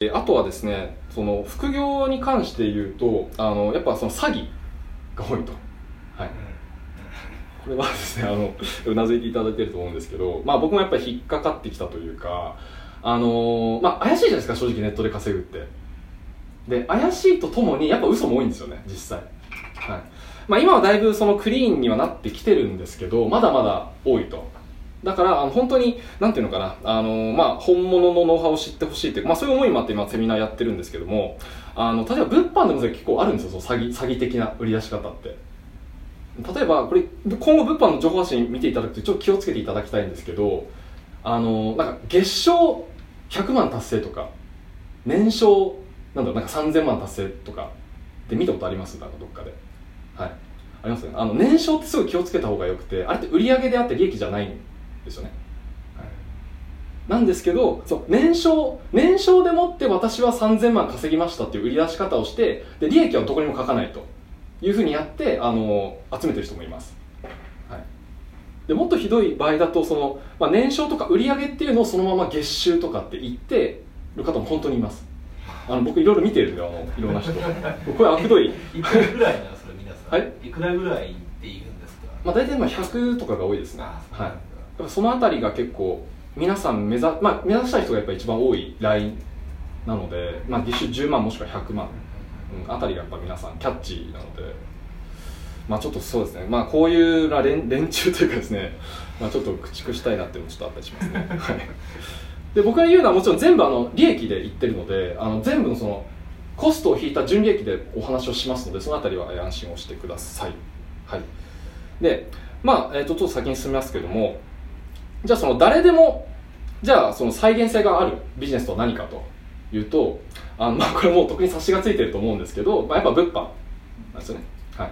であとはですねその副業に関して言うとあのやっぱその詐欺が多いと、はい、これはですねあのうなずいていただいてると思うんですけど、まあ、僕もやっぱり引っかかってきたというかあのまあ怪しいじゃないですか正直ネットで稼ぐって。で怪しいとともにやっぱ嘘も多いんですよね実際。はい。まあ今はだいぶそのクリーンにはなってきてるんですけどまだまだ多いとだからあの本当になんていうのかなあの、まあ、本物のノウハウを知ってほしいっていう、まあ、そういう思いもあって今セミナーやってるんですけどもあの例えば物販でも結構あるんですよその詐欺詐欺的な売り出し方って。例えばこれ今後物販の情報発信見ていただくとちょっと気をつけていただきたいんですけどあのなんか月賞100万達成とか年商なんだろうなんか3000万達成とかって見たことあります？なんかどっかで。はい。ありますね。あの年商ってすごい気をつけた方がよくてあれって売上であって利益じゃないんですよね、はい、なんですけどそう年商年商でもって私は3000万稼ぎましたっていう売り出し方をしてで利益はどこにも書かないというふうにやってあの集めてる人もいます。でもっとひどい場合だとその、まあ、年商とか売上っていうのをそのまま月収とかって言ってる方も本当にいます。あの僕いろいろ見てるんであのいろんな人。これ悪どい。いくらぐらいなんですか皆さん、はい、いくらぐらいって言うんですか、まあ、大体今100とかが多いですね。はいやっぱそのあたりが結構皆さん目指,、まあ、目指したい人がやっぱ一番多いラインなので、まあ、月収10万もしくは100万、うん、あたりがやっぱ皆さんキャッチーなのでまあちょっとそうですね。まあこういう連 連中というかですね、まあ、ちょっと駆逐したいなっていうのもちょっとあったりしますね。はい。で僕が言うのはもちろん全部あの利益で言ってるのであの全部のそのコストを引いた純利益でお話をしますのでそのあたりは安心をしてください。はい。でまあ、えー、とちょっと先に進みますけれどもじゃあその誰でもじゃあその再現性があるビジネスとは何かというとあのまあこれもう特に察しがついてると思うんですけど、まあ、やっぱ物販なんですよね。はい。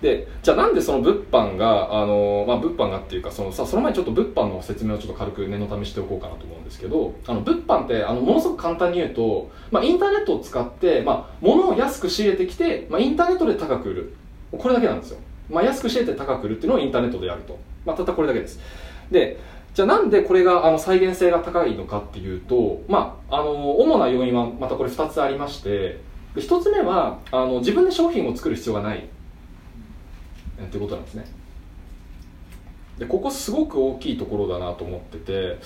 でじゃあなんでその物販があの、まあ、物販がっていうかそのさその前にちょっと物販の説明をちょっと軽く念のためしておこうかなと思うんですけどあの物販ってあのものすごく簡単に言うと、まあ、インターネットを使って、まあ、物を安く仕入れてきて、まあ、インターネットで高く売る。これだけなんですよ、まあ、安く仕入れて高く売るっていうのをインターネットでやると、まあ、たったこれだけです。でじゃあなんでこれがあの再現性が高いのかっていうと、まあ、あの主な要因はまたこれ2つありまして1つ目はあの自分で商品を作る必要がない。っていうことなんですね。でここすごく大きいところだなと思ってて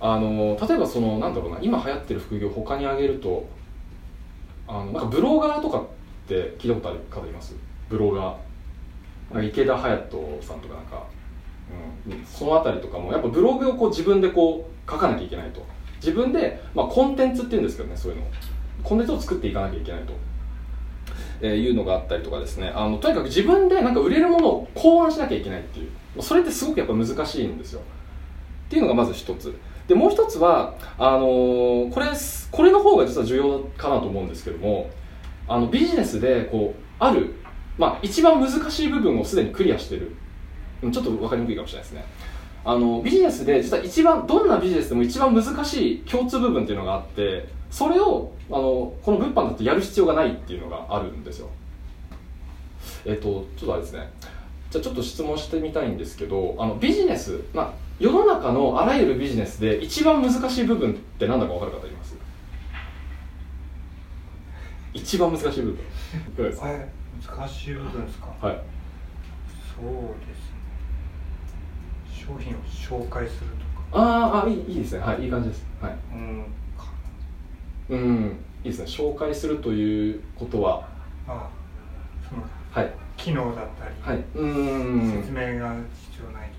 あの例えばそのなんだろうな今流行ってる副業他に挙げるとあのなんかブロガーとかって聞いたことある方います？ブロガー。池田隼人さんとかなんか、うん、その辺りとかもやっぱブログをこう自分でこう書かなきゃいけないと。自分で、まあ、コンテンツっていうんですけどねそういうのコンテンツを作っていかなきゃいけないと。えいうのがあったりとかですね。あのとにかく自分でなんか売れるものを考案しなきゃいけないっていう。それってすごくやっぱ難しいんですよ。っていうのがまず一つ。でもう一つはあのー、これこれの方が実は重要かなと思うんですけどもあのビジネスでこうある、まあ、一番難しい部分をすでにクリアしてるちょっと分かりにくいかもしれないですね。あのビジネスで実は一番どんなビジネスでも一番難しい共通部分っていうのがあってそれをあのこの物販だとやる必要がないっていうのがあるんですよ。えっ、とちょっとあれですね。じゃあちょっと質問してみたいんですけどあのビジネス、まあ、世の中のあらゆるビジネスで一番難しい部分って何だか分かる方います？一番難しい部分。難しい部分ですか？はい。そうですね商品を紹介するとか。ああいいいいですね。はいいい感じです。はい。うん。うんいいですね。紹介するということは。あそのはい。機能だったり、はい。うん。説明が必要ない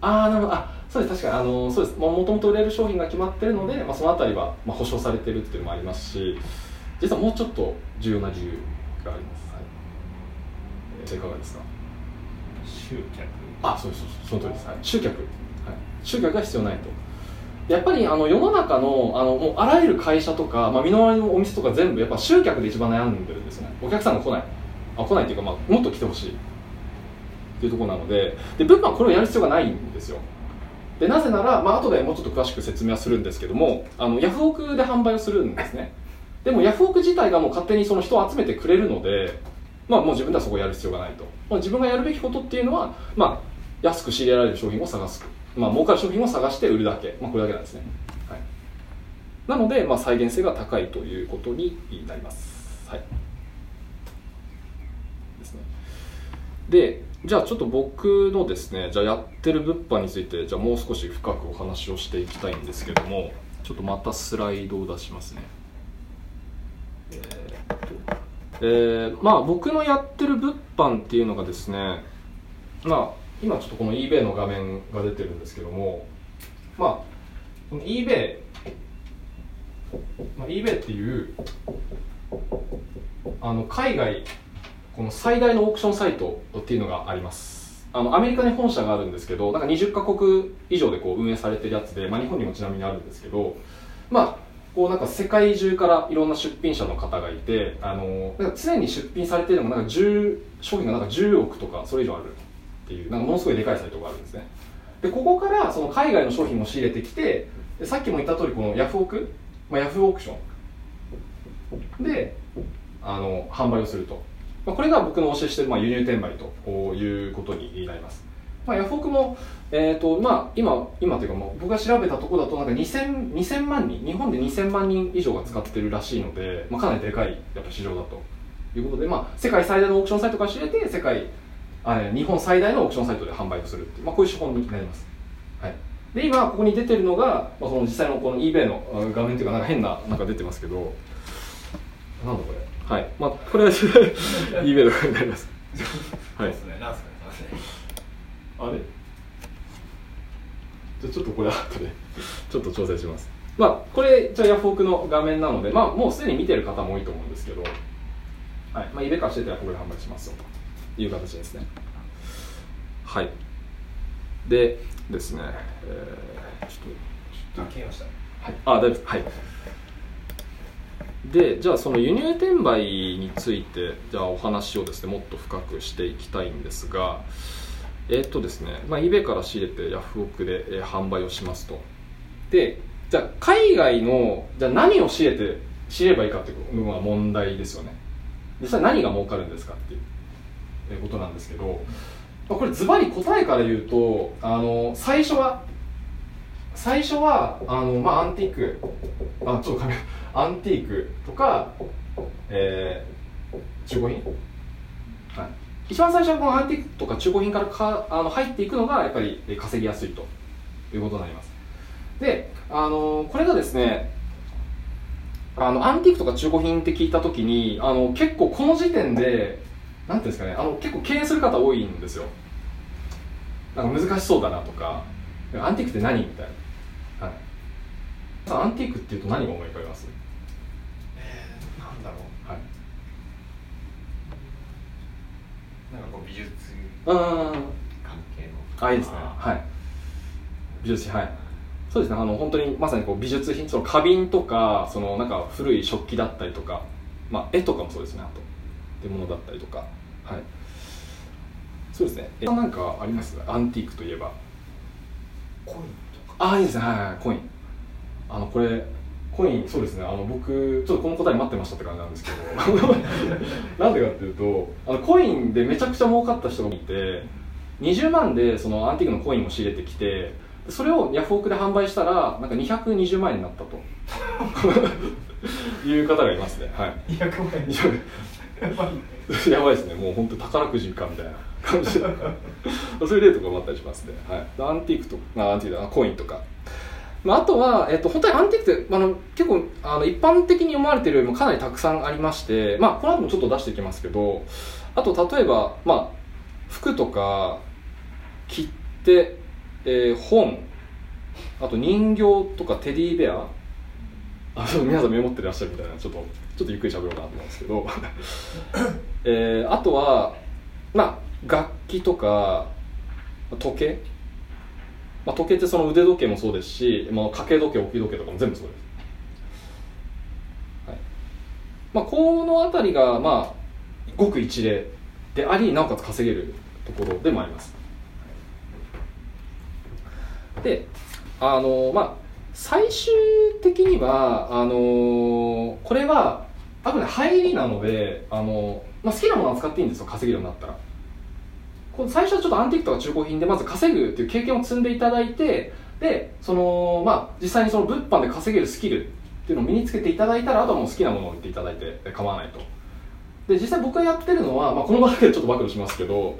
ああなるほど。あそうです。確かにあのそうです。もともと売れる商品が決まってるので、まあ、そのあたりは、まあ、保証されてるっていうのもありますし実はもうちょっと重要な理由があります、はい。えー、いかがですか？集客。あそうですその通りです、はい、集客、はい、集客が必要ないと。やっぱりあの世の中のあのもうあらゆる会社とか、まあ、身の回りのお店とか全部やっぱ集客で一番悩んでるんですね。お客さんが来ない。あ来ないっていうか、まあ、もっと来てほしい。っていうところなので。で物販これをやる必要がないんですよ。でなぜなら、まあ後でもうちょっと詳しく説明はするんですけどもあのヤフオクで販売をするんですね。でもヤフオク自体がもう勝手にその人を集めてくれるので、まあ、もう自分ではそこをやる必要がないと、まあ、自分がやるべきことっていうのは、まあ、安く仕入れられる商品を探す。まあ儲かる商品を探して売るだけ、まあ、これだけなんですね、はい、なので、まあ、再現性が高いということになります。はい。ですね。でじゃあちょっと僕のですねじゃあやってる物販についてじゃあもう少し深くお話をしていきたいんですけどもちょっとまたスライドを出しますねえーっとえーまあ僕のやってる物販っていうのがですねまあ今ちょっとこの eBay の画面が出てるんですけどもまあこの eBay、まあ、eBay っていうあの海外この最大のオークションサイトっていうのがあります。あのアメリカに本社があるんですけどなんか20カ国以上でこう運営されてるやつで、まあ、日本にもちなみにあるんですけどまあこうなんか世界中からいろんな出品者の方がいてあのなんか常に出品されてるのもなんか10商品がなんか10億とかそれ以上あるっていうなんかものすごいでかいサイトがあるんですね。でここからその海外の商品も仕入れてきてさっきも言った通りこのヤフオク、まあ、ヤフーオークションであの販売をすると、まあ、これが僕のお教えしてる、まあ、輸入転売ということになります、まあ、ヤフオクも、えーとまあ、今今というかもう僕が調べたところだとなんか 2000, 2000万人日本で2000万人以上が使ってるらしいので、まあ、かなりでかいやっぱ市場だと。いうことで、まあ、世界最大のオークションサイトから仕入れて世界あ日本最大のオークションサイトで販売をするう、まあ、こういう手法になります、はい、で今ここに出てるのが、まあ、その実際のこの eBay の画面というかなんか変ななんか出てますけどなんだこれ。はい。まあこれは eBay の画面になります。はい。そうですね。なんすかね。あれ？じゃあちょっとこれ後で。ちょっと調整します。まあこれじゃあヤフオクの画面なのでまあもうすでに見てる方も多いと思うんですけど。はい。まあ eBay からしててヤフオクで販売しますよと。いう形ですね。はい。でですね、えー、ちょっとあ消えました。はい、あ大丈夫です。はい。でじゃあその輸入転売についてじゃあお話をですねもっと深くしていきたいんですがえーっとですね、まあ、eBay から仕入れてヤフオクで、えー販売をしますと。でじゃあ海外のじゃあ何を仕入れて仕入ればいいかっていうのが問題ですよね。実際何が儲かるんですかっていうえーことなんですけど、これズバリ答えから言うとあの最初は最初はあの、まあ、アンティークあちょっとカメラアンティークとか、えー、中古品、はい、一番最初はこのアンティークとか中古品からかあの入っていくのがやっぱりえー稼ぎやすいと。いうことになります。であのこれがですねあのアンティークとか中古品って聞いた時にあの結構この時点でなんていうんですかねあの結構敬遠する方多いんですよ。なんか難しそうだなとかアンティークって何みたいな、はい、アンティークっていうと何が思い浮かびます？えー、なんだろう。はいなんかこう美術うん関係の。あいいですね。はい。美術品はい。そうですね。あの本当にまさにこう美術品その花瓶とかそのなんか古い食器だったりとか、まあ、絵とかもそうですね。あとってものだったりとか。はい。そうですね。えなんかあります？アンティークといえば。コインとか。ああいいですね。はいはい。コイン。あのこれコインそうですね。あの僕ちょっとこの答え待ってましたって感じなんですけど。なんでかっていうとあのコインでめちゃくちゃ儲かった人がいて20万でそのアンティークのコインを仕入れてきてそれをヤフオクで販売したらなんか220万円になったと。いう方がいますね。はい。200万円。い やばいねややばいですね。もう本当宝くじかみたいな。感じで。そういう例とかもあったりしますね、はい、アンティークとあアンティークコインとか、まあ、あとは、えっと、本当にアンティークってあの結構あの一般的に思われているよりもかなりたくさんありまして、まあ、この後もちょっと出していきますけどあと例えば、まあ、服とか切手、えー本あと人形とかテディベアあそう皆さんメモってらっしゃるみたいなちょっとちょっとゆっくり喋ろうかなと思うんですけどえーあとはまあ楽器とか時計、まあ、時計ってその腕時計もそうですし、まあ、掛け時計置き時計とかも全部そうです、はい。まあ、この辺りがまあごく一例でありなおかつ稼げるところでもあります。であのまあ最終的にはあのこれはあくまで入りなのであの、まあ、好きなものは使っていいんですよ稼げるようになったら。この最初はちょっとアンティークとか中古品でまず稼ぐっていう経験を積んでいただいてでそのまあ実際にその物販で稼げるスキルっていうのを身につけていただいたらあとはもう好きなものを売っていただいて構わないとで実際僕がやってるのは、まあ、この場だけでちょっと暴露しますけど